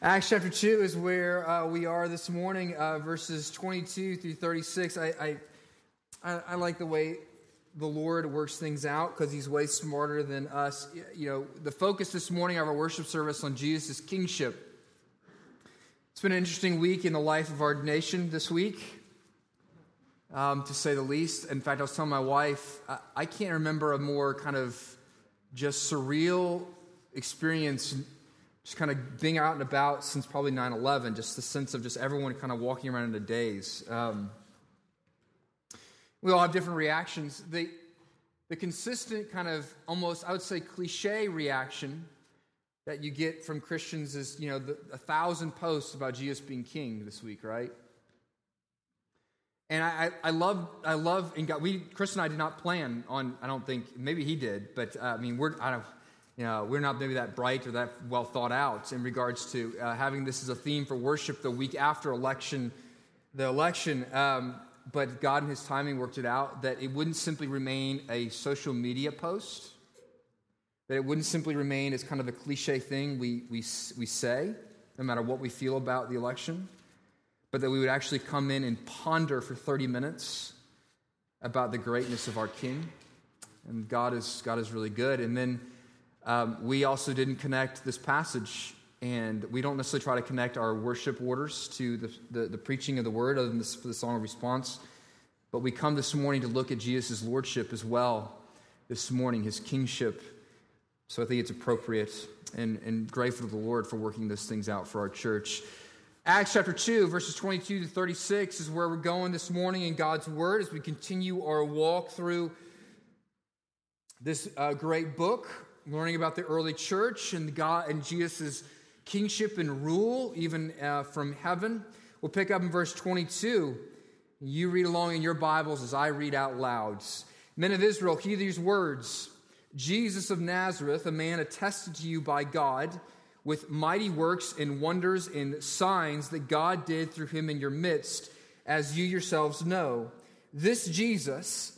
Acts chapter 2 is where uh, we are this morning, uh, verses 22 through 36. I, I, I, like the way the Lord works things out because he's way smarter than us. You know, the focus this morning of our worship service on Jesus' kingship. It's been an interesting week in the life of our nation this week, um, to say the least. In fact, I was telling my wife, I, I can't remember a more kind of just surreal experience just kind of being out and about since probably 9 11, just the sense of just everyone kind of walking around in a daze. Um, we all have different reactions. The, the consistent kind of almost, I would say, cliche reaction that you get from Christians is, you know, the, a thousand posts about Jesus being king this week, right? And I, I love, I love, and God, we, Chris and I did not plan on, I don't think, maybe he did, but uh, I mean, we're, I don't, you know, we're not maybe that bright or that well thought out in regards to uh, having this as a theme for worship the week after election, the election. Um, but God in His timing worked it out that it wouldn't simply remain a social media post, that it wouldn't simply remain as kind of a cliche thing we, we, we say, no matter what we feel about the election, but that we would actually come in and ponder for 30 minutes about the greatness of our King. And God is, God is really good. And then um, we also didn't connect this passage, and we don't necessarily try to connect our worship orders to the, the, the preaching of the word, other than this, for the song of response. But we come this morning to look at Jesus' lordship as well this morning, his kingship. So I think it's appropriate and, and grateful to the Lord for working those things out for our church. Acts chapter 2, verses 22 to 36 is where we're going this morning in God's Word as we continue our walk through this uh, great book learning about the early church and God and Jesus' kingship and rule, even uh, from heaven. We'll pick up in verse 22. You read along in your Bibles as I read out loud. Men of Israel, hear these words Jesus of Nazareth, a man attested to you by God with mighty works and wonders and signs that God did through him in your midst, as you yourselves know. This Jesus,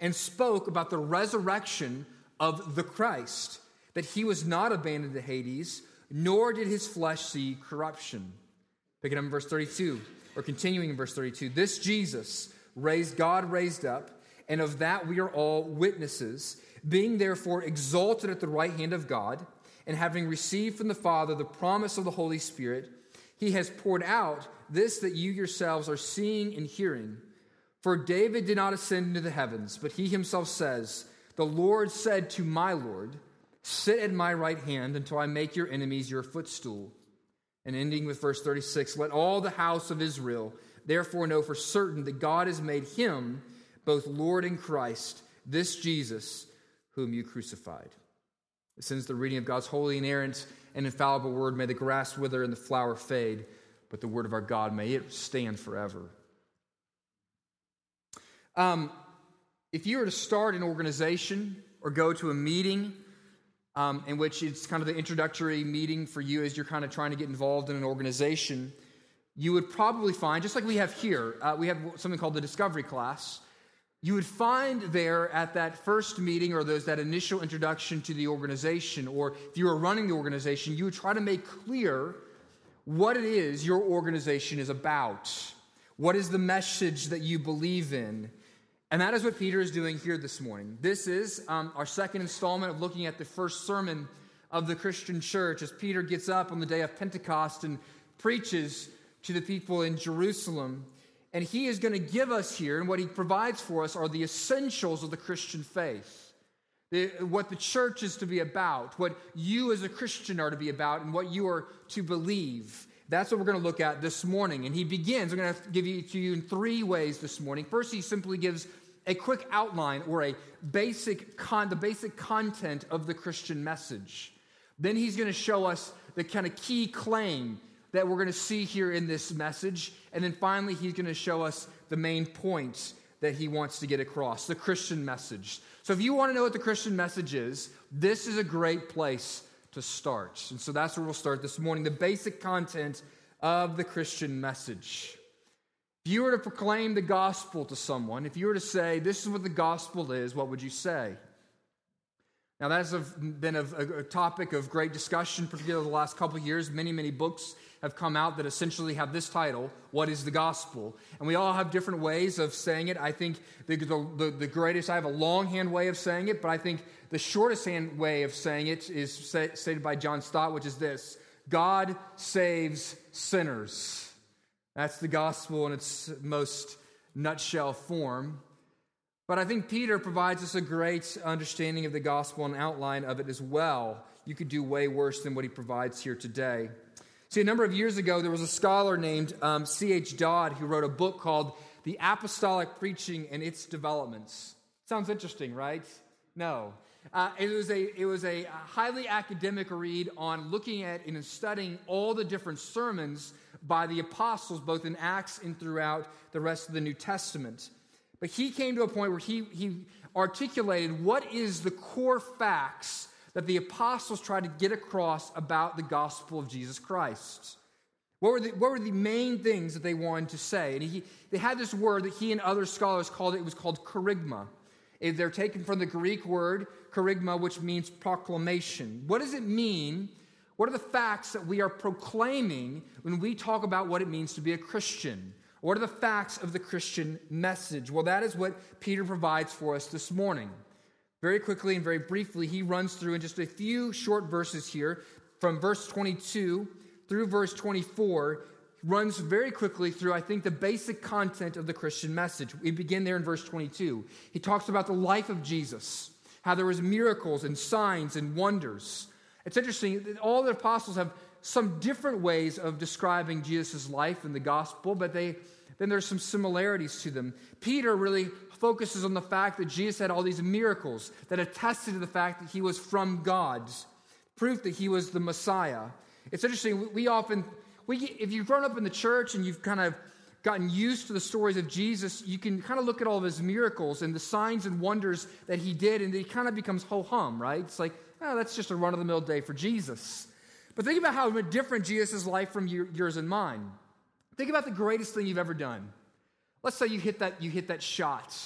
and spoke about the resurrection of the Christ, that he was not abandoned to Hades, nor did his flesh see corruption. Pick it up in verse 32, or continuing in verse 32. This Jesus raised God raised up, and of that we are all witnesses, being therefore exalted at the right hand of God, and having received from the Father the promise of the Holy Spirit, he has poured out this that you yourselves are seeing and hearing. For David did not ascend into the heavens, but he himself says, The Lord said to my Lord, Sit at my right hand until I make your enemies your footstool. And ending with verse 36 Let all the house of Israel therefore know for certain that God has made him both Lord and Christ, this Jesus whom you crucified. Since the reading of God's holy, inerrant, and infallible word. May the grass wither and the flower fade, but the word of our God, may it stand forever. Um, if you were to start an organization or go to a meeting um, in which it's kind of the introductory meeting for you as you're kind of trying to get involved in an organization, you would probably find, just like we have here, uh, we have something called the discovery class. You would find there at that first meeting or those that initial introduction to the organization, or if you were running the organization, you would try to make clear what it is your organization is about. What is the message that you believe in? And that is what Peter is doing here this morning. This is um, our second installment of looking at the first sermon of the Christian church as Peter gets up on the day of Pentecost and preaches to the people in Jerusalem. And he is going to give us here, and what he provides for us are the essentials of the Christian faith. The, what the church is to be about, what you as a Christian are to be about, and what you are to believe. That's what we're going to look at this morning. And he begins, I'm going to give you to you in three ways this morning. First, he simply gives a quick outline or a basic con, the basic content of the Christian message. Then he's going to show us the kind of key claim that we're going to see here in this message. And then finally, he's going to show us the main points that he wants to get across the Christian message. So, if you want to know what the Christian message is, this is a great place to start. And so that's where we'll start this morning the basic content of the Christian message. If you were to proclaim the gospel to someone, if you were to say, This is what the gospel is, what would you say? Now, that's been a, topic of great discussion, particularly the last couple of years. Many, many books have come out that essentially have this title What is the Gospel? And we all have different ways of saying it. I think the, the, the greatest, I have a longhand way of saying it, but I think the shortest hand way of saying it is stated by John Stott, which is this God saves sinners. That's the gospel in its most nutshell form. But I think Peter provides us a great understanding of the gospel and outline of it as well. You could do way worse than what he provides here today. See, a number of years ago, there was a scholar named um, C.H. Dodd who wrote a book called The Apostolic Preaching and Its Developments. Sounds interesting, right? No. Uh, it, was a, it was a highly academic read on looking at and studying all the different sermons by the apostles, both in Acts and throughout the rest of the New Testament. But he came to a point where he, he articulated what is the core facts that the apostles tried to get across about the gospel of Jesus Christ. What were, the, what were the main things that they wanted to say? And he, they had this word that he and other scholars called it, it was called kerygma. Eh, they're taken from the Greek word kerygma, which means proclamation. What does it mean? What are the facts that we are proclaiming when we talk about what it means to be a Christian? What are the facts of the Christian message? Well, that is what Peter provides for us this morning. Very quickly and very briefly, he runs through in just a few short verses here from verse 22 through verse 24, runs very quickly through, I think, the basic content of the Christian message. We begin there in verse 22. He talks about the life of Jesus, how there was miracles and signs and wonders. It's interesting, all the apostles have some different ways of describing Jesus' life in the gospel, but they, then there's some similarities to them. Peter really focuses on the fact that Jesus had all these miracles that attested to the fact that he was from God, proof that he was the Messiah. It's interesting, we often, we, if you've grown up in the church and you've kind of gotten used to the stories of Jesus, you can kind of look at all of his miracles and the signs and wonders that he did, and it kind of becomes ho hum, right? It's like, oh, that's just a run of the mill day for Jesus. But think about how different Jesus' life from yours and mine. Think about the greatest thing you've ever done. Let's say you hit that, you hit that shot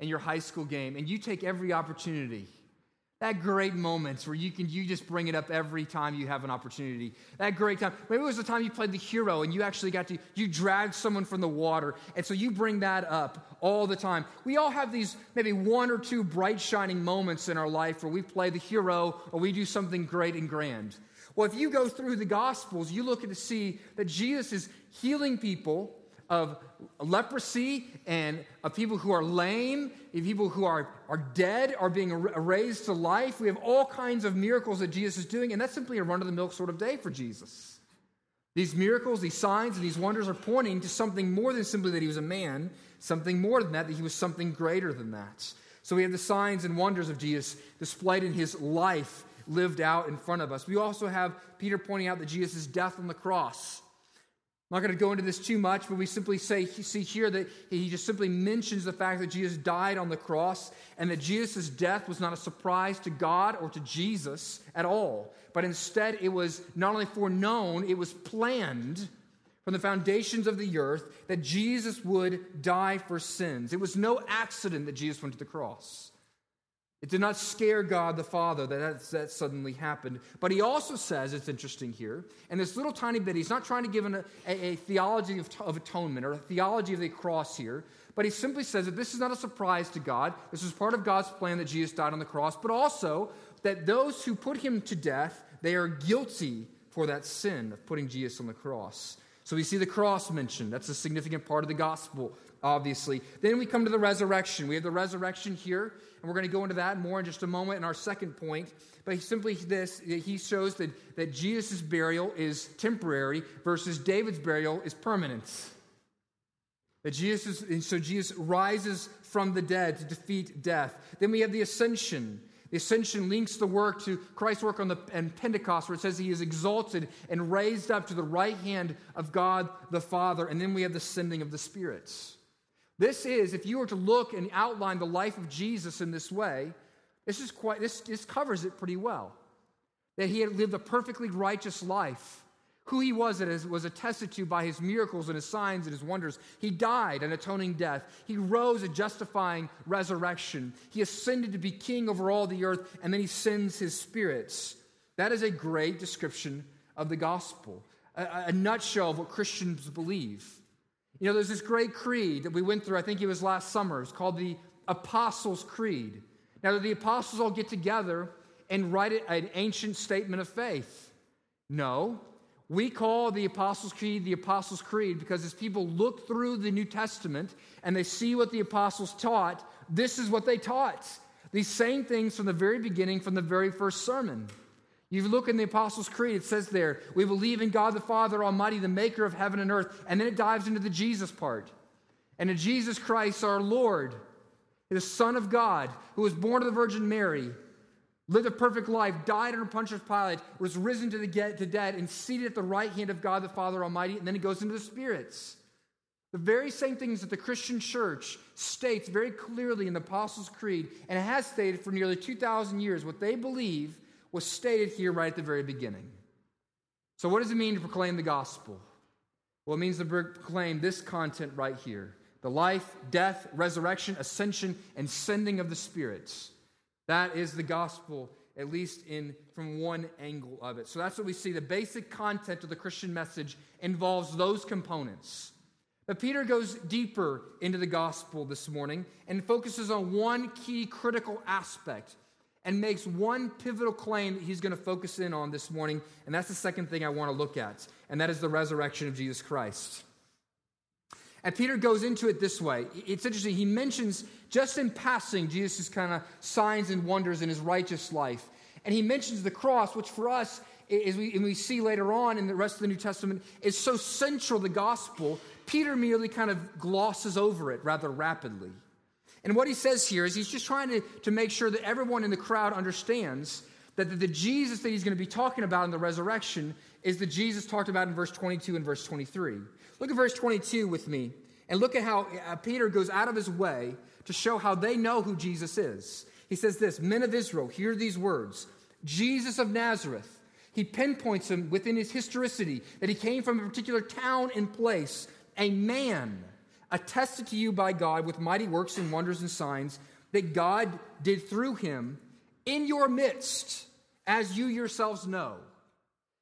in your high school game and you take every opportunity. That great moments where you can you just bring it up every time you have an opportunity. That great time. Maybe it was the time you played the hero and you actually got to you dragged someone from the water. And so you bring that up all the time. We all have these maybe one or two bright shining moments in our life where we play the hero or we do something great and grand. Well, if you go through the Gospels, you look to see that Jesus is healing people of leprosy and of people who are lame, people who are, are dead are being raised to life. We have all kinds of miracles that Jesus is doing, and that's simply a run of the mill sort of day for Jesus. These miracles, these signs, and these wonders are pointing to something more than simply that he was a man, something more than that, that he was something greater than that. So we have the signs and wonders of Jesus displayed in his life lived out in front of us. We also have Peter pointing out that Jesus' death on the cross. I'm not going to go into this too much, but we simply say, see here that he just simply mentions the fact that Jesus died on the cross and that Jesus' death was not a surprise to God or to Jesus at all, but instead it was not only foreknown, it was planned from the foundations of the earth that Jesus would die for sins. It was no accident that Jesus went to the cross. It did not scare God the Father that that suddenly happened. But he also says, it's interesting here, and this little tiny bit, he's not trying to give an, a, a, theology of, of atonement or a theology of the cross here, but he simply says that this is not a surprise to God. This is part of God's plan that Jesus died on the cross, but also that those who put him to death they are guilty for that sin of putting Jesus on the cross. So we see the cross mentioned. That's a significant part of the gospel, obviously. Then we come to the resurrection. We have the resurrection here, and we're going to go into that more in just a moment in our second point. But simply this, he shows that, that Jesus' burial is temporary versus David's burial is permanent. That Jesus is, so Jesus rises from the dead to defeat death. Then we have the ascension. The ascension links the work to Christ's work on the and Pentecost, where it says he is exalted and raised up to the right hand of God the Father. And then we have the sending of the spirits. This is, if you were to look and outline the life of Jesus in this way, this is quite this, this covers it pretty well. That he had lived a perfectly righteous life who he was it was attested to by his miracles and his signs and his wonders. He died an atoning death. He rose a justifying resurrection. He ascended to be king over all the earth, and then he sends his spirits. That is a great description of the gospel, a, a nutshell of what Christians believe. You know, there's this great creed that we went through, I think it was last summer. It's called the Apostles' Creed. Now, did the apostles all get together and write an ancient statement of faith? No. We call the Apostles' Creed the Apostles' Creed because as people look through the New Testament and they see what the apostles taught, this is what they taught. These same things from the very beginning, from the very first sermon. You look in the Apostles' Creed, it says there, we believe in God the Father Almighty, the maker of heaven and earth. And then it dives into the Jesus part. And in Jesus Christ, our Lord, the Son of God, who was born of the Virgin Mary, lived a perfect life, died under Pontius Pilate, was risen to the to dead, and seated at the right hand of God the Father Almighty. And then it goes into the spirits. The very same things that the Christian church states very clearly in the Apostles' Creed, and it has stated for nearly 2,000 years, what they believe was stated here right at the very beginning. So, what does it mean to proclaim the gospel? Well, it means to proclaim this content right here the life, death, resurrection, ascension, and sending of the spirits. That is the gospel, at least in from one angle of it. So that's what we see. The basic content of the Christian message involves those components. But Peter goes deeper into the gospel this morning and focuses on one key critical aspect and makes one pivotal claim that he's going to focus in on this morning. And that's the second thing I want to look at, and that is the resurrection of Jesus Christ. And Peter goes into it this way. It's interesting. He mentions just in passing Jesus' kind of signs and wonders in his righteous life. And he mentions the cross, which for us, as we, we see later on in the rest of the New Testament, is so central to the gospel, Peter merely kind of glosses over it rather rapidly. And what he says here is he's just trying to, to make sure that everyone in the crowd understands that the, the Jesus that he's going to be talking about in the resurrection is the Jesus talked about in verse 22 and verse 23. Look at verse 22 with me, and look at how uh, Peter goes out of his way to show how they know who Jesus is. He says this Men of Israel, hear these words Jesus of Nazareth. He pinpoints him within his historicity that he came from a particular town and place, a man attested to you by God with mighty works and wonders and signs that God did through him in your midst, as you yourselves know.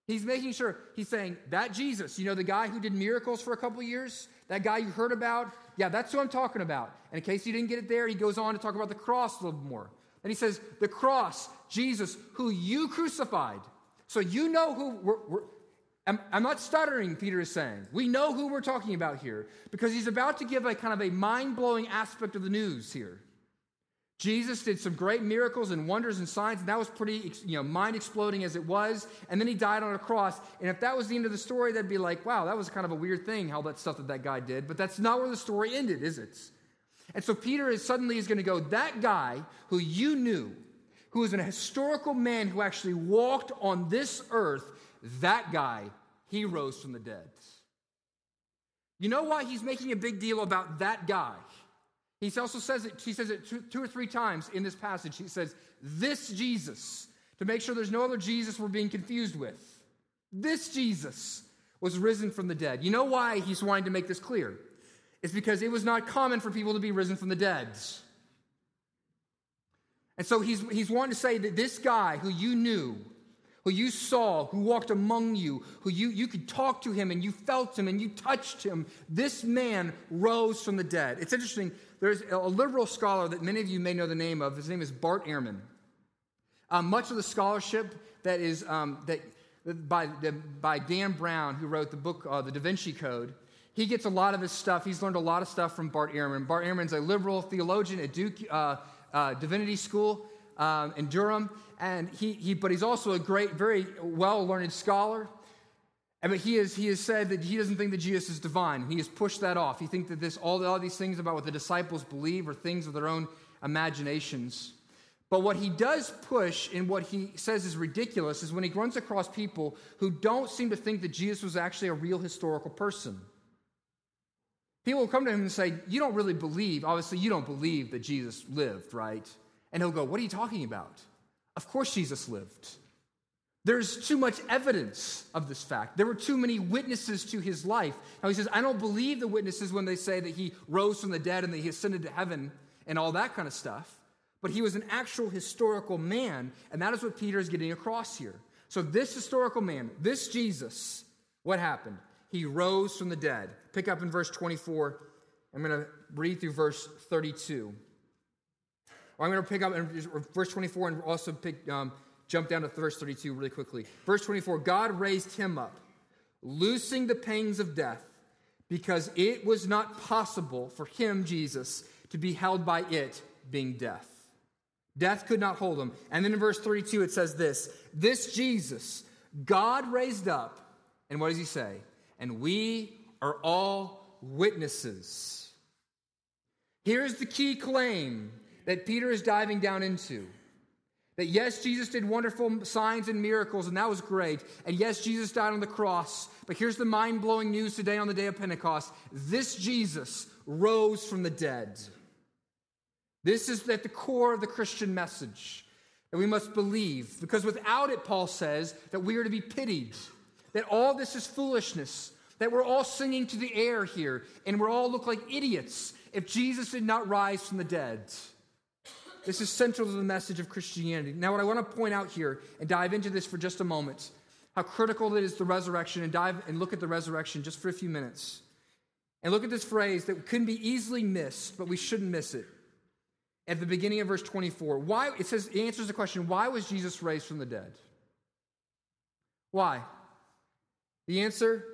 He's making sure, he's saying, that Jesus, you know, the guy who did miracles for a couple years, that guy you heard about, yeah, that's who I'm talking about. And in case you didn't get it there, he goes on to talk about the cross a little more. And he says, the cross, Jesus, who you crucified. So you know who we're, we're I'm, I'm not stuttering, Peter is saying. We know who we're talking about here because he's about to give a kind of a mind blowing aspect of the news here. Jesus did some great miracles and wonders and signs, and that was pretty, you know, mind exploding as it was. And then he died on a cross. And if that was the end of the story, that'd be like, wow, that was kind of a weird thing, how that stuff that that guy did. But that's not where the story ended, is it? And so Peter is suddenly is going to go, that guy who you knew, who was an historical man who actually walked on this earth, that guy, he rose from the dead. You know why he's making a big deal about that guy? He also says it, he says it two, two, or three times in this passage. He says, This Jesus, to make sure there's no other Jesus we're being confused with. This Jesus was risen from the dead. You know why he's wanting to make this clear? It's because it was not common for people to be risen from the dead. And so he's, he's wanting to say that this guy who you knew, who you saw, who walked among you, who you, you could talk to him and you felt him and you touched him, this man rose from the dead. It's interesting, there's a liberal scholar that many of you may know the name of. His name is Bart Ehrman. Um, much of the scholarship that is um, that by, by Dan Brown, who wrote the book, uh, The Da Vinci Code, he gets a lot of his stuff. He's learned a lot of stuff from Bart Ehrman. Bart Ehrman's a liberal theologian at Duke uh, uh, Divinity School um, in Durham, and he, he, but he's also a great, very well learned scholar. But he has, he has said that he doesn't think that Jesus is divine. He has pushed that off. He thinks that this, all, all these things about what the disciples believe are things of their own imaginations. But what he does push and what he says is ridiculous is when he runs across people who don't seem to think that Jesus was actually a real historical person. People will come to him and say, You don't really believe, obviously, you don't believe that Jesus lived, right? And he'll go, What are you talking about? Of course, Jesus lived. There's too much evidence of this fact. There were too many witnesses to his life. Now he says, I don't believe the witnesses when they say that he rose from the dead and that he ascended to heaven and all that kind of stuff but he was an actual historical man, and that is what Peter is getting across here. So, this historical man, this Jesus, what happened? He rose from the dead. Pick up in verse 24. I'm going to read through verse 32. I'm going to pick up in verse 24 and also pick, um, jump down to verse 32 really quickly. Verse 24 God raised him up, loosing the pangs of death, because it was not possible for him, Jesus, to be held by it, being death. Death could not hold him. And then in verse 32, it says this This Jesus, God raised up, and what does he say? And we are all witnesses. Here's the key claim that Peter is diving down into. That yes, Jesus did wonderful signs and miracles, and that was great. And yes, Jesus died on the cross. But here's the mind blowing news today on the day of Pentecost this Jesus rose from the dead. This is at the core of the Christian message that we must believe, because without it, Paul says, that we are to be pitied, that all this is foolishness, that we're all singing to the air here, and we're all look like idiots if Jesus did not rise from the dead. This is central to the message of Christianity. Now, what I want to point out here and dive into this for just a moment, how critical it is the resurrection, and dive and look at the resurrection just for a few minutes. And look at this phrase that couldn't be easily missed, but we shouldn't miss it at the beginning of verse 24. Why it says it answers the question, why was Jesus raised from the dead? Why? The answer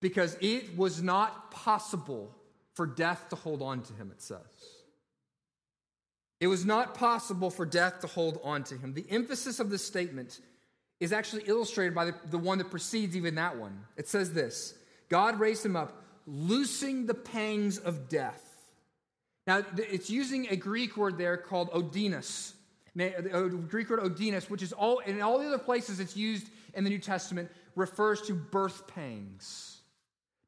because it was not possible for death to hold on to him, it says. It was not possible for death to hold on to him. The emphasis of this statement is actually illustrated by the, the one that precedes even that one. It says this God raised him up, loosing the pangs of death. Now, it's using a Greek word there called odinos. Uh, the uh, Greek word odinos, which is all, in all the other places it's used in the New Testament, refers to birth pangs.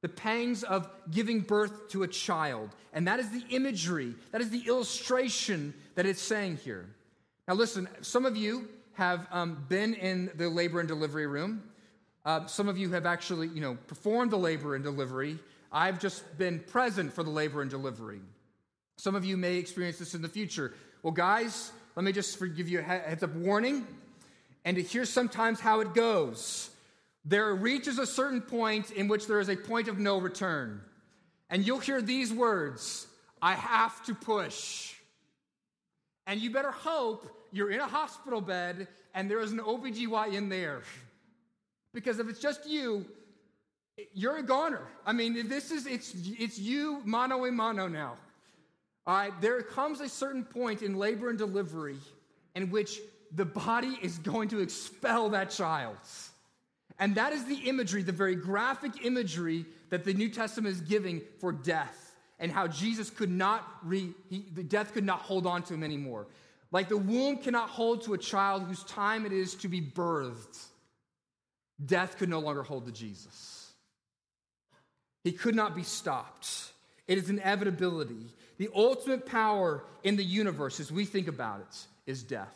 The pangs of giving birth to a child. And that is the imagery, that is the illustration that it's saying here. Now, listen, some of you have um, been in the labor and delivery room. Uh, some of you have actually, you know, performed the labor and delivery. I've just been present for the labor and delivery. Some of you may experience this in the future. Well, guys, let me just give you a heads up warning. And to hear sometimes how it goes there reaches a certain point in which there is a point of no return. And you'll hear these words I have to push. And you better hope you're in a hospital bed and there is an OBGYN there. Because if it's just you, you're a goner. I mean, this is it's it's you mano a mano now. All right, there comes a certain point in labor and delivery in which the body is going to expel that child. And that is the imagery, the very graphic imagery that the New Testament is giving for death and how Jesus could not, re, he, the death could not hold on to him anymore. Like the womb cannot hold to a child whose time it is to be birthed, death could no longer hold to Jesus. He could not be stopped. It is inevitability. The ultimate power in the universe, as we think about it, is death.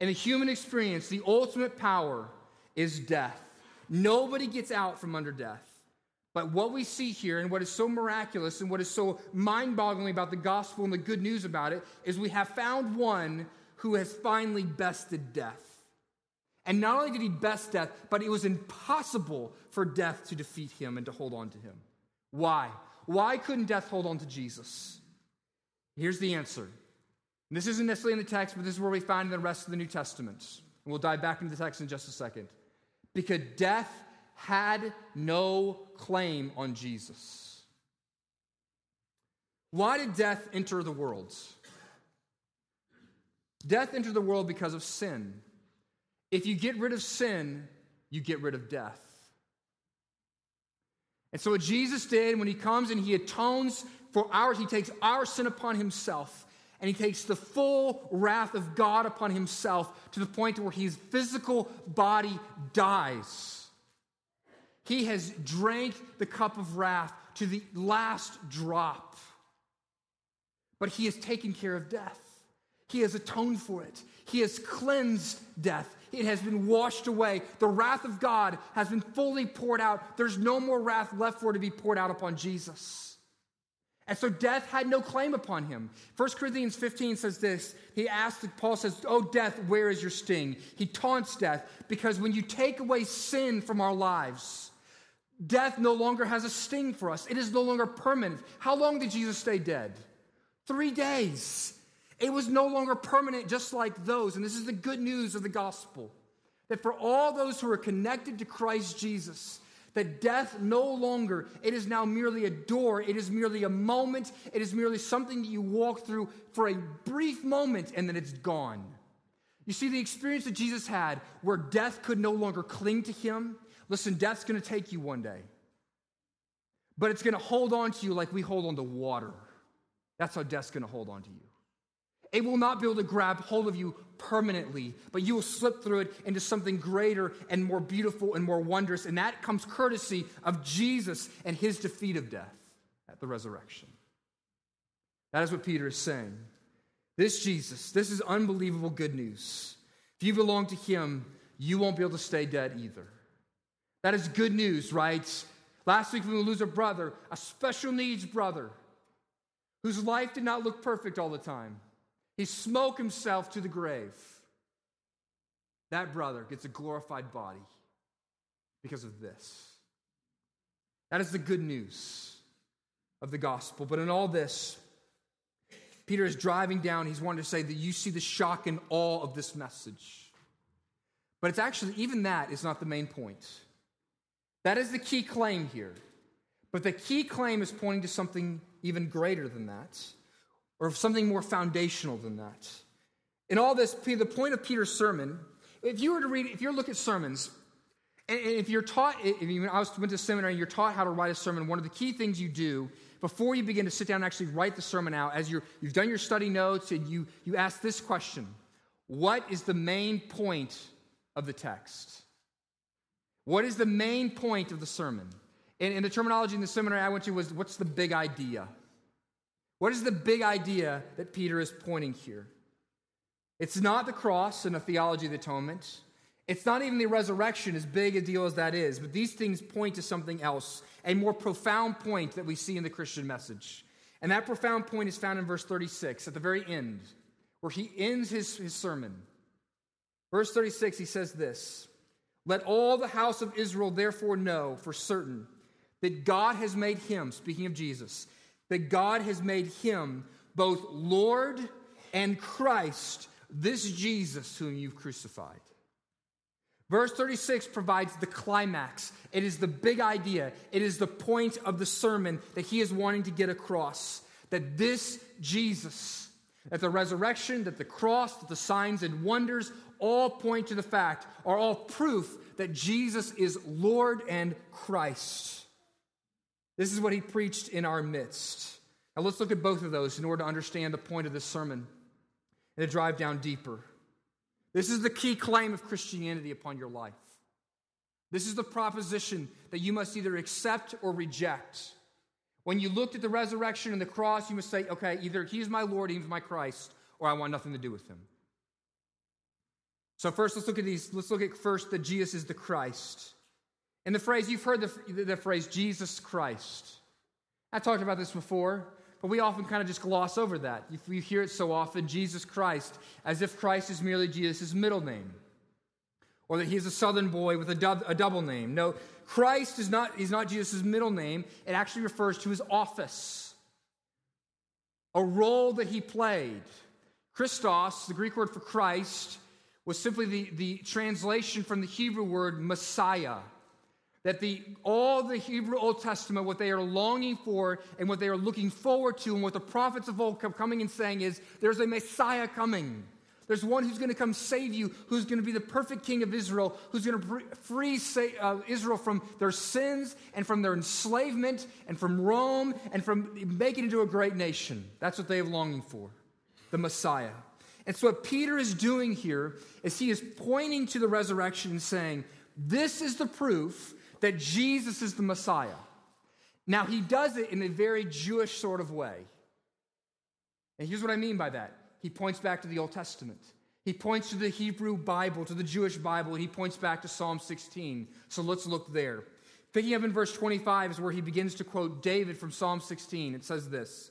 In the human experience, the ultimate power is death. Nobody gets out from under death. But what we see here, and what is so miraculous, and what is so mind boggling about the gospel and the good news about it, is we have found one who has finally bested death. And not only did he best death, but it was impossible for death to defeat him and to hold on to him. Why? Why couldn't death hold on to Jesus? Here's the answer this isn't necessarily in the text, but this is where we find in the rest of the New Testament. And we'll dive back into the text in just a second. Because death had no claim on Jesus. Why did death enter the world? Death entered the world because of sin. If you get rid of sin, you get rid of death. And so, what Jesus did when he comes and he atones for ours, he takes our sin upon himself and he takes the full wrath of God upon himself to the point where his physical body dies. He has drank the cup of wrath to the last drop. But he has taken care of death. He has atoned for it. He has cleansed death. It has been washed away. The wrath of God has been fully poured out. There's no more wrath left for it to be poured out upon Jesus. And so death had no claim upon him. 1 Corinthians 15 says this. He asks, Paul says, Oh, death, where is your sting? He taunts death because when you take away sin from our lives, death no longer has a sting for us. It is no longer permanent. How long did Jesus stay dead? Three days. It was no longer permanent, just like those. And this is the good news of the gospel that for all those who are connected to Christ Jesus, that death no longer, it is now merely a door, it is merely a moment, it is merely something that you walk through for a brief moment and then it's gone. You see, the experience that Jesus had where death could no longer cling to him, listen, death's gonna take you one day, but it's gonna hold on to you like we hold on to water. That's how death's gonna hold on to you. It will not be able to grab hold of you permanently, but you will slip through it into something greater and more beautiful and more wondrous. And that comes courtesy of Jesus and his defeat of death at the resurrection. That is what Peter is saying. This Jesus, this is unbelievable good news. If you belong to him, you won't be able to stay dead either. That is good news, right? Last week, we lose a brother, a special needs brother, whose life did not look perfect all the time. He smoked himself to the grave. That brother gets a glorified body because of this. That is the good news of the gospel. But in all this, Peter is driving down. He's wanting to say that you see the shock and awe of this message. But it's actually, even that is not the main point. That is the key claim here. But the key claim is pointing to something even greater than that or something more foundational than that. In all this, the point of Peter's sermon, if you were to read, if you look at sermons, and if you're taught, if you, I went to seminary, you're taught how to write a sermon. One of the key things you do before you begin to sit down and actually write the sermon out, as you have done your study notes, and you you ask this question: What is the main point of the text? What is the main point of the sermon? And, and the terminology in the seminary I went to was, "What's the big idea?" What is the big idea that Peter is pointing here? It's not the cross and the theology of the atonement. It's not even the resurrection, as big a deal as that is, but these things point to something else, a more profound point that we see in the Christian message. And that profound point is found in verse 36, at the very end, where he ends his, his sermon. Verse 36, he says this Let all the house of Israel therefore know for certain that God has made him, speaking of Jesus, that God has made him both Lord and Christ, this Jesus whom you've crucified. Verse 36 provides the climax. It is the big idea. It is the point of the sermon that he is wanting to get across. That this Jesus, that the resurrection, that the cross, that the signs and wonders all point to the fact, are all proof that Jesus is Lord and Christ. This is what he preached in our midst. Now let's look at both of those in order to understand the point of this sermon and to drive down deeper. This is the key claim of Christianity upon your life. This is the proposition that you must either accept or reject. When you looked at the resurrection and the cross, you must say, okay, either he's my Lord, he's my Christ, or I want nothing to do with him. So, first, let's look at these. Let's look at first that Jesus is the Christ. And the phrase, you've heard the, the phrase Jesus Christ. I talked about this before, but we often kind of just gloss over that. We hear it so often, Jesus Christ, as if Christ is merely Jesus' middle name, or that he's a southern boy with a, a double name. No, Christ is not, is not Jesus' middle name. It actually refers to his office, a role that he played. Christos, the Greek word for Christ, was simply the, the translation from the Hebrew word Messiah. That the, all the Hebrew Old Testament, what they are longing for and what they are looking forward to, and what the prophets of old come coming and saying is, there's a Messiah coming. There's one who's going to come save you, who's going to be the perfect king of Israel, who's going to free uh, Israel from their sins and from their enslavement and from Rome and from making it into a great nation. That's what they have longing for the Messiah. And so, what Peter is doing here is he is pointing to the resurrection and saying, This is the proof that Jesus is the Messiah. Now, he does it in a very Jewish sort of way. And here's what I mean by that he points back to the Old Testament. He points to the Hebrew Bible, to the Jewish Bible, he points back to Psalm 16. So let's look there. Picking up in verse 25 is where he begins to quote David from Psalm 16. It says this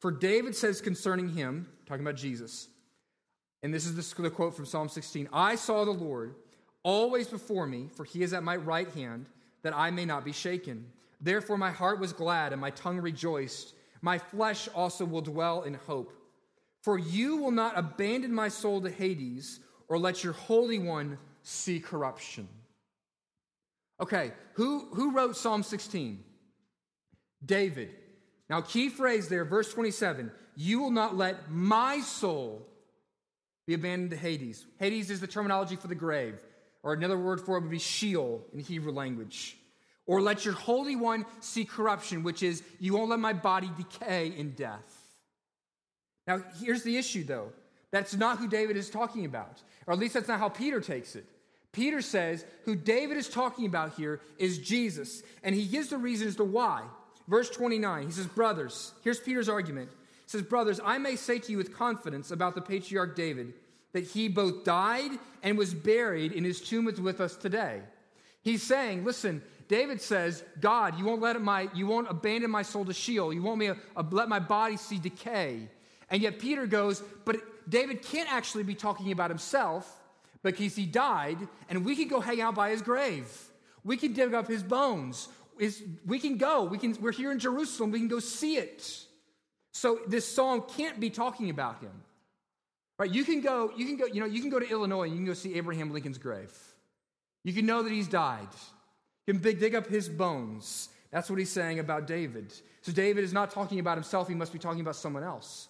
For David says concerning him, talking about Jesus, and this is the quote from Psalm 16 I saw the Lord always before me, for he is at my right hand, that I may not be shaken. Therefore, my heart was glad and my tongue rejoiced. My flesh also will dwell in hope. For you will not abandon my soul to Hades or let your Holy One see corruption. Okay, who, who wrote Psalm 16? David. Now, key phrase there, verse 27 You will not let my soul be abandoned to Hades. Hades is the terminology for the grave, or another word for it would be Sheol in Hebrew language. Or let your Holy One see corruption, which is you won't let my body decay in death. Now, here's the issue, though. That's not who David is talking about, or at least that's not how Peter takes it. Peter says who David is talking about here is Jesus, and he gives the reason as to why. Verse 29, he says, Brothers, here's Peter's argument He says, Brothers, I may say to you with confidence about the patriarch David that he both died and was buried, and his tomb is with us today. He's saying, Listen, David says, God, you won't let my, you won't abandon my soul to Sheol. You won't me, let my body see decay. And yet Peter goes, But David can't actually be talking about himself because he died, and we can go hang out by his grave. We can dig up his bones. we can go. We can, we're here in Jerusalem. We can go see it. So this song can't be talking about him. Right? You can go, you can go, you know, you can go to Illinois and you can go see Abraham Lincoln's grave. You can know that he's died. You can dig up his bones. That's what he's saying about David. So David is not talking about himself, he must be talking about someone else.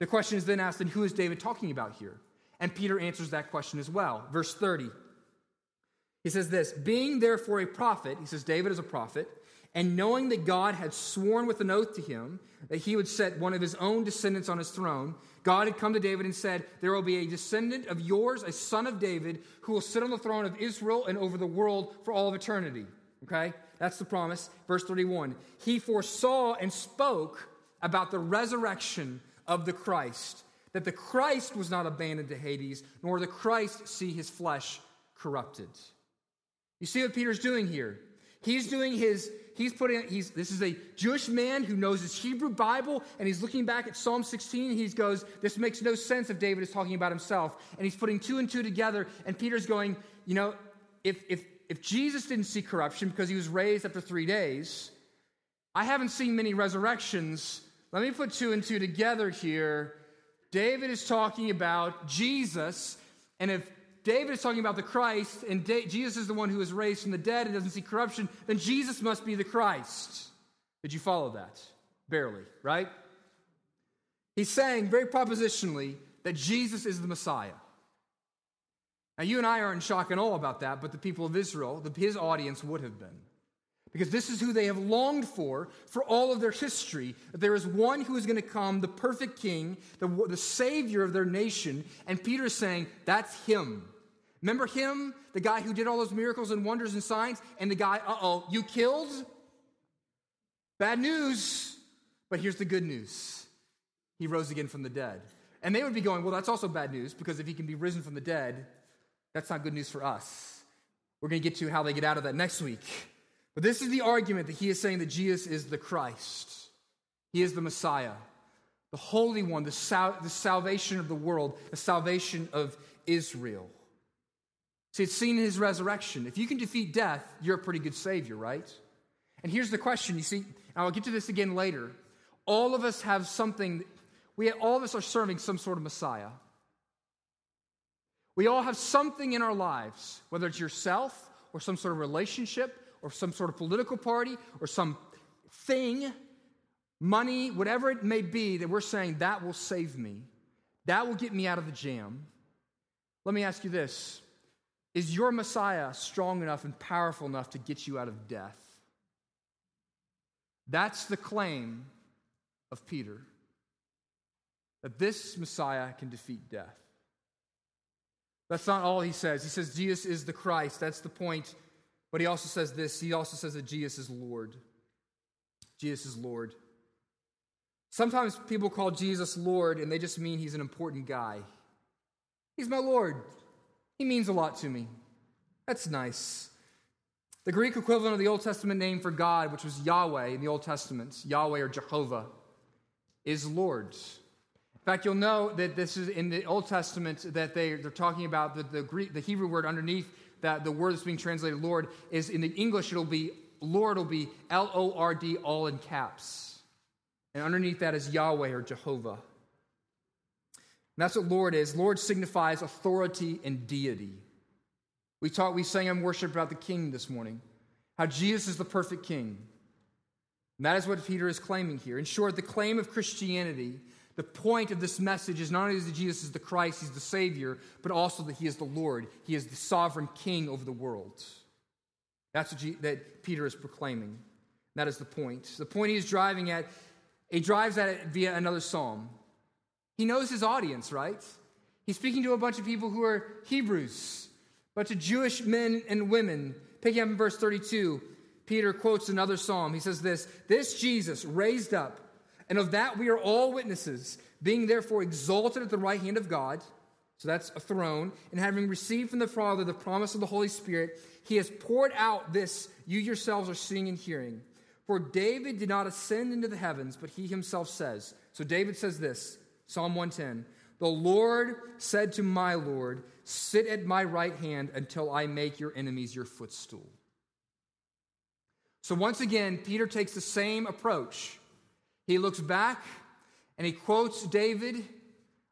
The question is then asked, then who is David talking about here? And Peter answers that question as well. Verse 30. He says this Being therefore a prophet, he says David is a prophet, and knowing that God had sworn with an oath to him that he would set one of his own descendants on his throne, God had come to David and said, There will be a descendant of yours, a son of David, who will sit on the throne of Israel and over the world for all of eternity. Okay? That's the promise. Verse 31. He foresaw and spoke about the resurrection of the Christ, that the Christ was not abandoned to Hades, nor the Christ see his flesh corrupted. You see what Peter's doing here? He's doing his he's putting, he's, this is a Jewish man who knows his Hebrew Bible, and he's looking back at Psalm 16, and he goes, This makes no sense if David is talking about himself. And he's putting two and two together, and Peter's going, You know, if, if, if Jesus didn't see corruption because he was raised after three days, I haven't seen many resurrections. Let me put two and two together here. David is talking about Jesus, and if David is talking about the Christ, and da- Jesus is the one who is raised from the dead and doesn't see corruption, then Jesus must be the Christ. Did you follow that? Barely, right? He's saying very propositionally that Jesus is the Messiah. Now, you and I are in shock and awe about that, but the people of Israel, the, his audience, would have been. Because this is who they have longed for for all of their history. That there is one who is going to come, the perfect king, the, the savior of their nation. And Peter is saying, that's him. Remember him, the guy who did all those miracles and wonders and signs, and the guy, uh oh, you killed? Bad news. But here's the good news he rose again from the dead. And they would be going, well, that's also bad news because if he can be risen from the dead, that's not good news for us. We're going to get to how they get out of that next week. But this is the argument that he is saying that Jesus is the Christ, he is the Messiah, the Holy One, the, sal- the salvation of the world, the salvation of Israel. See, it's seen in his resurrection. If you can defeat death, you're a pretty good savior, right? And here's the question you see, I'll get to this again later. All of us have something, we all of us are serving some sort of Messiah. We all have something in our lives, whether it's yourself or some sort of relationship or some sort of political party or some thing, money, whatever it may be, that we're saying that will save me. That will get me out of the jam. Let me ask you this Is your Messiah strong enough and powerful enough to get you out of death? That's the claim of Peter that this Messiah can defeat death. That's not all he says. He says Jesus is the Christ. That's the point. But he also says this he also says that Jesus is Lord. Jesus is Lord. Sometimes people call Jesus Lord and they just mean he's an important guy. He's my Lord. He means a lot to me. That's nice. The Greek equivalent of the Old Testament name for God, which was Yahweh in the Old Testament, Yahweh or Jehovah, is Lord. In fact, you'll know that this is in the Old Testament that they, they're talking about the, the, Greek, the Hebrew word underneath that the word that's being translated Lord is in the English, it'll be Lord it'll be L O R D, all in caps. And underneath that is Yahweh or Jehovah. And that's what Lord is. Lord signifies authority and deity. We taught, we sang in worship about the king this morning, how Jesus is the perfect king. And that is what Peter is claiming here. In short, the claim of Christianity the point of this message is not only that Jesus is the Christ, he's the Savior, but also that he is the Lord. He is the sovereign king over the world. That's what G- that Peter is proclaiming. That is the point. The point he is driving at, he drives at it via another psalm. He knows his audience, right? He's speaking to a bunch of people who are Hebrews, a bunch of Jewish men and women. Picking up in verse 32, Peter quotes another psalm. He says this This Jesus raised up and of that we are all witnesses, being therefore exalted at the right hand of God. So that's a throne. And having received from the Father the promise of the Holy Spirit, he has poured out this you yourselves are seeing and hearing. For David did not ascend into the heavens, but he himself says. So David says this Psalm 110 The Lord said to my Lord, Sit at my right hand until I make your enemies your footstool. So once again, Peter takes the same approach. He looks back and he quotes David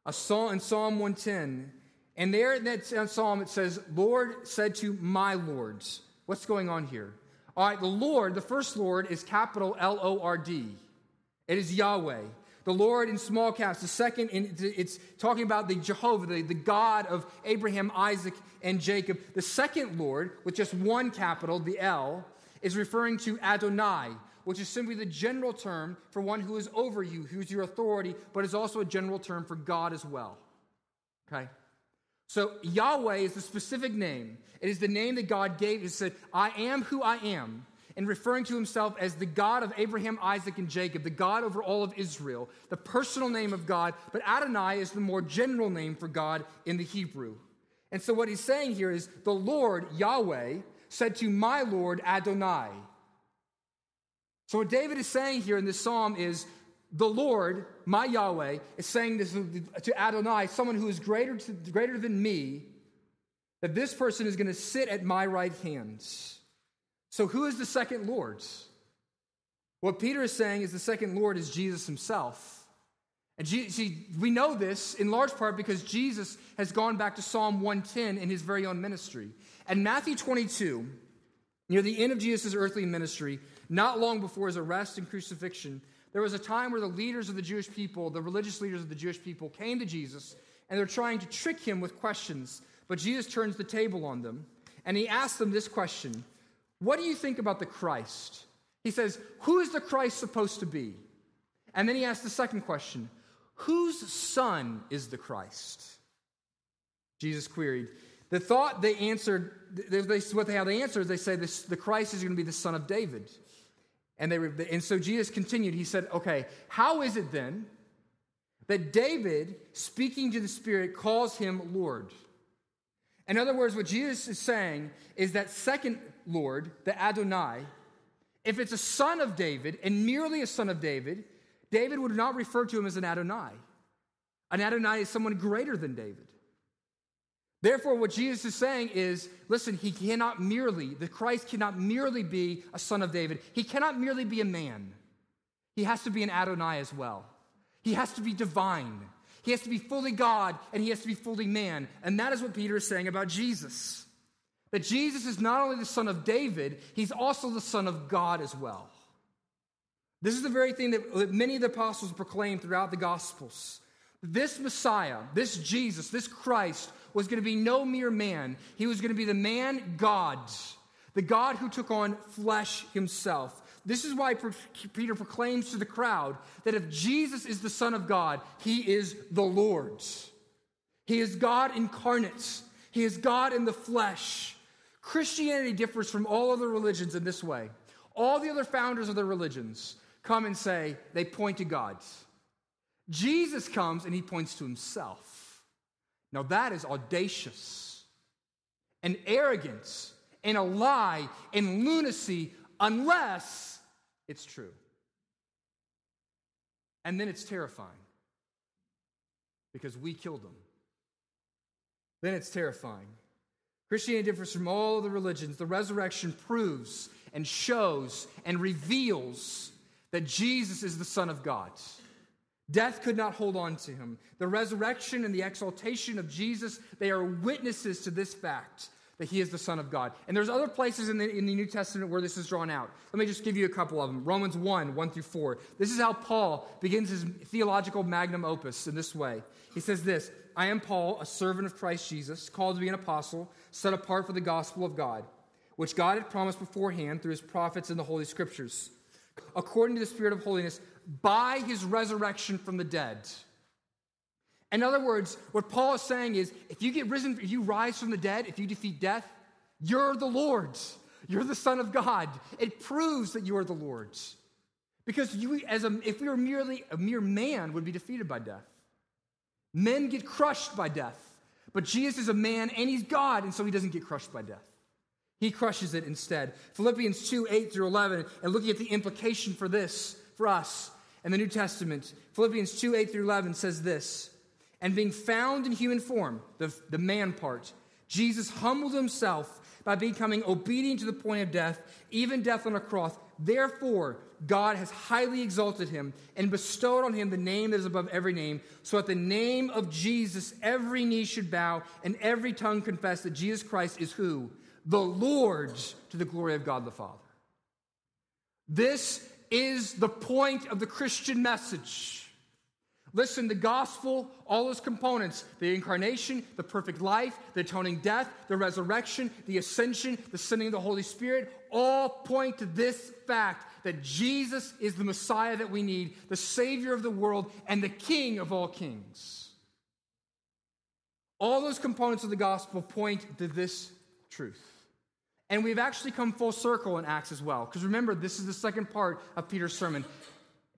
a psalm, in Psalm 110. And there in that psalm it says, Lord said to my lords. What's going on here? All right, the Lord, the first Lord is capital L O R D. It is Yahweh. The Lord in small caps. The second, it's talking about the Jehovah, the, the God of Abraham, Isaac, and Jacob. The second Lord, with just one capital, the L, is referring to Adonai, which is simply the general term for one who is over you, who's your authority, but is also a general term for God as well. Okay? So Yahweh is the specific name. It is the name that God gave. He said, I am who I am, and referring to himself as the God of Abraham, Isaac, and Jacob, the God over all of Israel, the personal name of God. But Adonai is the more general name for God in the Hebrew. And so what he's saying here is the Lord, Yahweh, said to my Lord, Adonai. So, what David is saying here in this psalm is the Lord, my Yahweh, is saying this to Adonai, someone who is greater, to, greater than me, that this person is going to sit at my right hand. So, who is the second Lord? What Peter is saying is the second Lord is Jesus himself. And see, we know this in large part because Jesus has gone back to Psalm 110 in his very own ministry. And Matthew 22, near the end of Jesus' earthly ministry, not long before his arrest and crucifixion, there was a time where the leaders of the Jewish people, the religious leaders of the Jewish people, came to Jesus and they're trying to trick him with questions. But Jesus turns the table on them and he asks them this question What do you think about the Christ? He says, Who is the Christ supposed to be? And then he asks the second question Whose son is the Christ? Jesus queried. The thought they answered, they, they, what they, how they answered, they say this, the Christ is going to be the son of David. And, they and so Jesus continued. He said, Okay, how is it then that David, speaking to the Spirit, calls him Lord? In other words, what Jesus is saying is that second Lord, the Adonai, if it's a son of David and merely a son of David, David would not refer to him as an Adonai. An Adonai is someone greater than David. Therefore, what Jesus is saying is listen, he cannot merely, the Christ cannot merely be a son of David. He cannot merely be a man. He has to be an Adonai as well. He has to be divine. He has to be fully God and he has to be fully man. And that is what Peter is saying about Jesus. That Jesus is not only the son of David, he's also the son of God as well. This is the very thing that many of the apostles proclaimed throughout the Gospels. This Messiah, this Jesus, this Christ was going to be no mere man. He was going to be the man God, the God who took on flesh himself. This is why Peter proclaims to the crowd that if Jesus is the Son of God, he is the Lord's. He is God incarnate, he is God in the flesh. Christianity differs from all other religions in this way. All the other founders of the religions come and say they point to God. Jesus comes and he points to himself. Now that is audacious and arrogance and a lie and lunacy unless it's true. And then it's terrifying because we killed them. Then it's terrifying. Christianity differs from all the religions. The resurrection proves and shows and reveals that Jesus is the Son of God. Death could not hold on to him. The resurrection and the exaltation of Jesus, they are witnesses to this fact that he is the Son of God. And there's other places in the, in the New Testament where this is drawn out. Let me just give you a couple of them. Romans 1, 1 through 4. This is how Paul begins his theological magnum opus in this way. He says this I am Paul, a servant of Christ Jesus, called to be an apostle, set apart for the gospel of God, which God had promised beforehand through his prophets in the Holy Scriptures, according to the Spirit of holiness, by his resurrection from the dead in other words, what Paul is saying is if you get risen, if you rise from the dead, if you defeat death, you're the Lord's. You're the Son of God. It proves that you are the Lord's. Because you, as a, if we were merely a mere man, would be defeated by death. Men get crushed by death. But Jesus is a man and he's God, and so he doesn't get crushed by death. He crushes it instead. Philippians 2 8 through 11, and looking at the implication for this, for us in the New Testament, Philippians 2 8 through 11 says this and being found in human form, the, the man part, Jesus humbled himself by becoming obedient to the point of death, even death on a cross. Therefore, God has highly exalted him and bestowed on him the name that is above every name, so at the name of Jesus, every knee should bow and every tongue confess that Jesus Christ is who? The Lord to the glory of God the Father. This is the point of the Christian message. Listen, the gospel, all its components the incarnation, the perfect life, the atoning death, the resurrection, the ascension, the sending of the Holy Spirit all point to this fact that Jesus is the Messiah that we need, the Savior of the world, and the King of all kings. All those components of the gospel point to this truth. And we've actually come full circle in Acts as well. Because remember, this is the second part of Peter's sermon.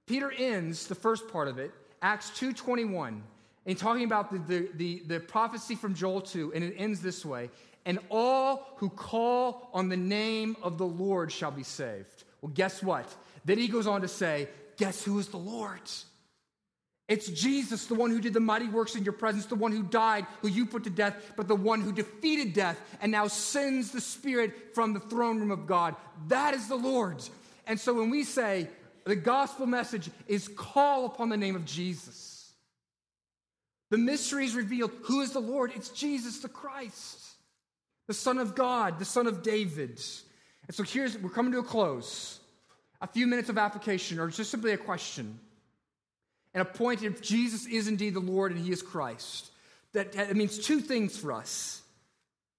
Peter ends the first part of it Acts 2.21, and talking about the, the, the, the prophecy from Joel 2, and it ends this way, and all who call on the name of the Lord shall be saved. Well, guess what? Then he goes on to say, guess who is the Lord? It's Jesus, the one who did the mighty works in your presence, the one who died, who you put to death, but the one who defeated death and now sends the Spirit from the throne room of God. That is the Lord. And so when we say, the gospel message is call upon the name of Jesus. The mystery is revealed. Who is the Lord? It's Jesus the Christ, the Son of God, the Son of David. And so here's, we're coming to a close. A few minutes of application, or just simply a question. And a point if Jesus is indeed the Lord and he is Christ. That, that means two things for us.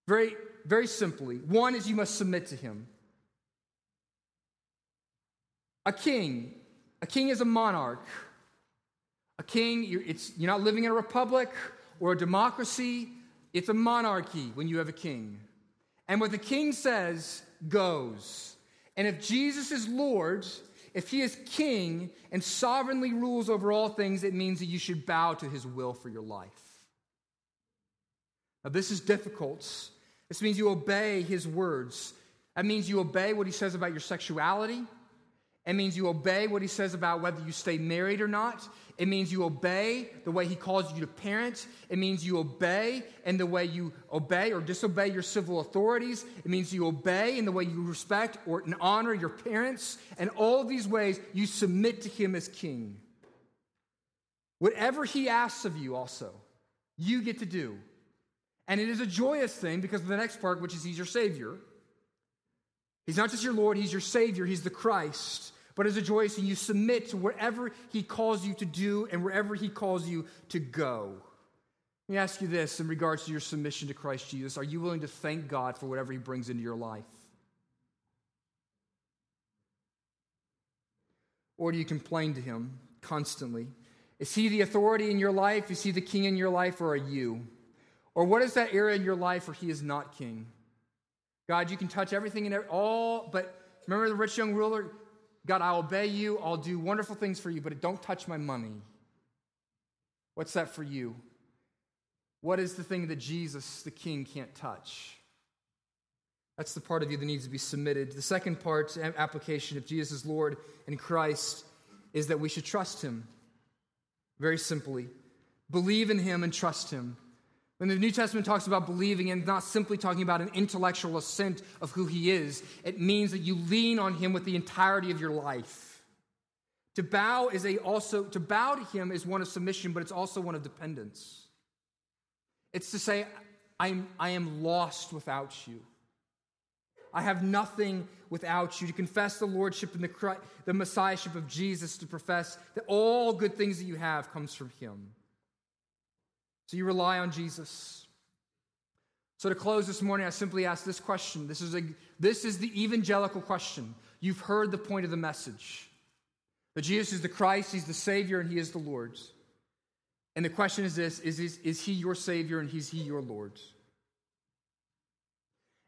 Very, very simply. One is you must submit to him. A king, a king is a monarch. A king, you're, you're not living in a republic or a democracy, it's a monarchy when you have a king. And what the king says goes. And if Jesus is Lord, if he is king and sovereignly rules over all things, it means that you should bow to his will for your life. Now, this is difficult. This means you obey his words. That means you obey what he says about your sexuality. It means you obey what he says about whether you stay married or not. It means you obey the way he calls you to parent. It means you obey in the way you obey or disobey your civil authorities. It means you obey in the way you respect or honor your parents. And all of these ways you submit to him as king. Whatever he asks of you, also, you get to do. And it is a joyous thing because of the next part, which is he's your Savior. He's not just your Lord, he's your Savior, he's the Christ. But as a joyous thing. You submit to whatever he calls you to do and wherever he calls you to go. Let me ask you this in regards to your submission to Christ Jesus. Are you willing to thank God for whatever he brings into your life? Or do you complain to him constantly? Is he the authority in your life? Is he the king in your life, or are you? Or what is that area in your life where he is not king? God, you can touch everything and all, but remember the rich young ruler? God, I'll obey you. I'll do wonderful things for you, but don't touch my money. What's that for you? What is the thing that Jesus, the king, can't touch? That's the part of you that needs to be submitted. The second part, application of Jesus Lord and Christ, is that we should trust him. Very simply, believe in him and trust him. When the New Testament talks about believing and not simply talking about an intellectual assent of who he is, it means that you lean on him with the entirety of your life. To bow is a also to bow to him is one of submission, but it's also one of dependence. It's to say, I'm, I am lost without you. I have nothing without you. To confess the lordship and the, Christ, the messiahship of Jesus, to profess that all good things that you have comes from him. So you rely on Jesus. So to close this morning, I simply ask this question. This is, a, this is the evangelical question. You've heard the point of the message that Jesus is the Christ, He's the Savior, and He is the Lord. And the question is this is, is, is He your Savior and is He your Lord?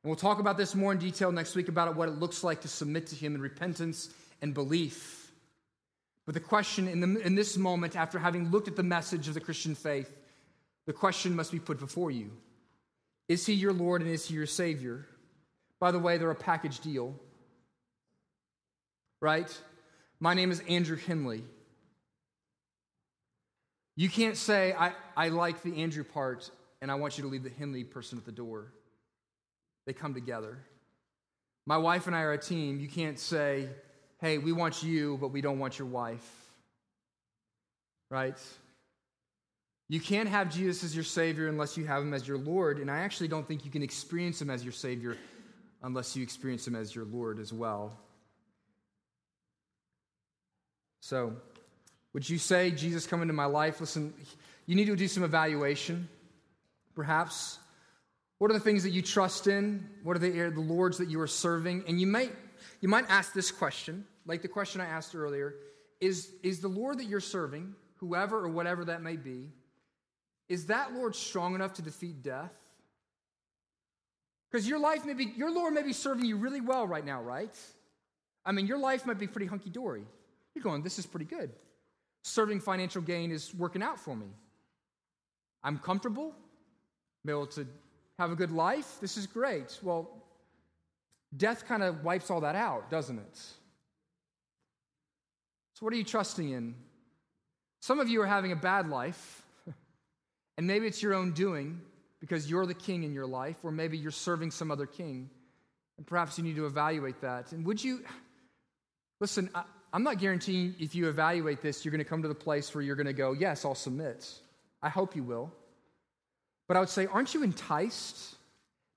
And we'll talk about this more in detail next week about what it looks like to submit to Him in repentance and belief. But the question in, the, in this moment, after having looked at the message of the Christian faith, the question must be put before you Is he your Lord and is he your Savior? By the way, they're a package deal, right? My name is Andrew Henley. You can't say, I, I like the Andrew part and I want you to leave the Henley person at the door. They come together. My wife and I are a team. You can't say, hey, we want you, but we don't want your wife. Right? You can't have Jesus as your Savior unless you have Him as your Lord. And I actually don't think you can experience Him as your Savior unless you experience Him as your Lord as well. So, would you say, Jesus, come into my life? Listen, you need to do some evaluation, perhaps. What are the things that you trust in? What are the, the Lords that you are serving? And you might, you might ask this question, like the question I asked earlier is, is the Lord that you're serving, whoever or whatever that may be, is that Lord strong enough to defeat death? Because your life may be, your Lord may be serving you really well right now, right? I mean, your life might be pretty hunky dory. You're going, this is pretty good. Serving financial gain is working out for me. I'm comfortable, I'm able to have a good life. This is great. Well, death kind of wipes all that out, doesn't it? So, what are you trusting in? Some of you are having a bad life. And maybe it's your own doing because you're the king in your life, or maybe you're serving some other king. And perhaps you need to evaluate that. And would you, listen, I, am not guaranteeing if you evaluate this, you're going to come to the place where you're going to go, yes, I'll submit. I hope you will. But I would say, aren't you enticed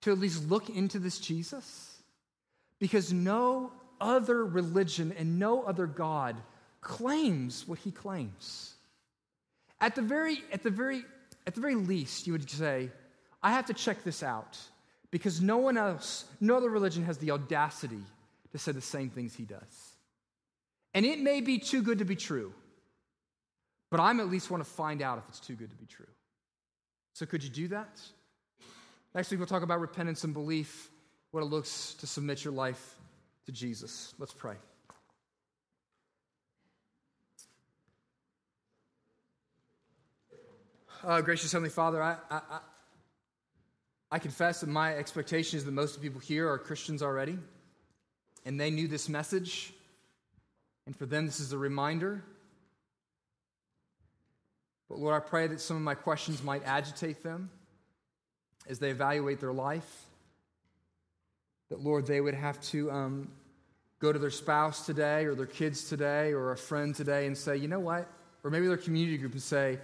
to at least look into this Jesus? Because no other religion and no other God claims what he claims. At the very, at the very at the very least, you would say, I have to check this out because no one else, no other religion has the audacity to say the same things he does. And it may be too good to be true, but I'm at least want to find out if it's too good to be true. So, could you do that? Next week, we'll talk about repentance and belief, what it looks to submit your life to Jesus. Let's pray. Uh, gracious Heavenly Father, I, I, I, confess that my expectation is that most of the people here are Christians already, and they knew this message, and for them, this is a reminder. But Lord, I pray that some of my questions might agitate them as they evaluate their life. That, Lord, they would have to um, go to their spouse today or their kids today or a friend today and say, you know what? or maybe their community group and say,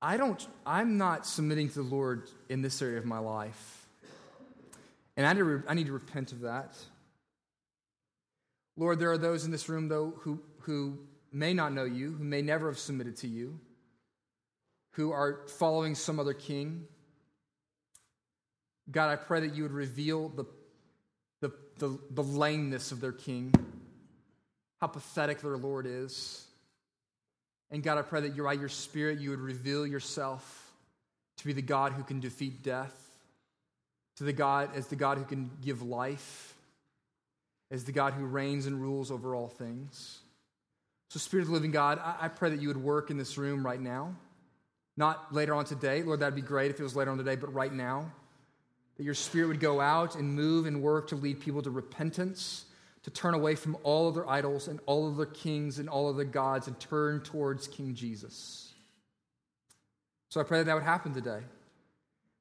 I don't, I'm not submitting to the Lord in this area of my life. And I need, to, I need to repent of that. Lord, there are those in this room, though, who, who may not know you, who may never have submitted to you, who are following some other king. God, I pray that you would reveal the, the, the, the lameness of their king, how pathetic their Lord is. And God, I pray that by your Spirit, you would reveal yourself to be the God who can defeat death, to the God as the God who can give life, as the God who reigns and rules over all things. So, Spirit of the living God, I, I pray that you would work in this room right now. Not later on today. Lord, that'd be great if it was later on today, but right now. That your Spirit would go out and move and work to lead people to repentance to turn away from all of their idols and all of their kings and all of their gods and turn towards King Jesus. So I pray that that would happen today.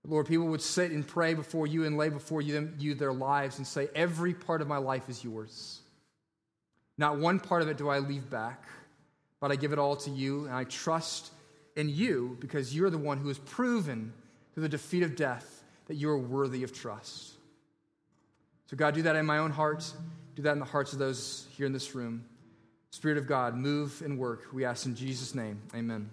Lord, people would sit and pray before you and lay before you, you their lives and say, Every part of my life is yours. Not one part of it do I leave back, but I give it all to you, and I trust in you because you're the one who has proven through the defeat of death that you are worthy of trust. So, God, do that in my own heart. Do that in the hearts of those here in this room. Spirit of God, move and work. We ask in Jesus' name. Amen.